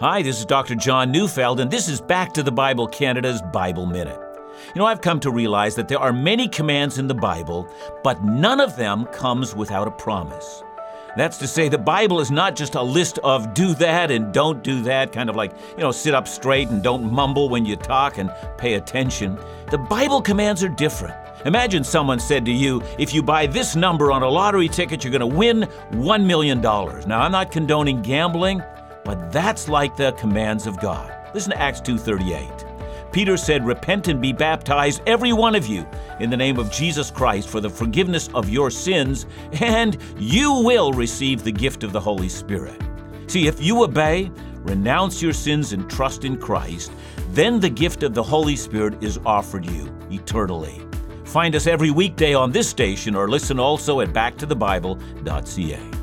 Hi, this is Dr. John Neufeld, and this is Back to the Bible Canada's Bible Minute. You know, I've come to realize that there are many commands in the Bible, but none of them comes without a promise. That's to say, the Bible is not just a list of do that and don't do that, kind of like, you know, sit up straight and don't mumble when you talk and pay attention. The Bible commands are different. Imagine someone said to you, if you buy this number on a lottery ticket, you're going to win $1 million. Now, I'm not condoning gambling, but that's like the commands of God. Listen to Acts 2:38. Peter said, Repent and be baptized, every one of you, in the name of Jesus Christ for the forgiveness of your sins, and you will receive the gift of the Holy Spirit. See, if you obey, renounce your sins, and trust in Christ, then the gift of the Holy Spirit is offered you eternally. Find us every weekday on this station or listen also at backtothebible.ca.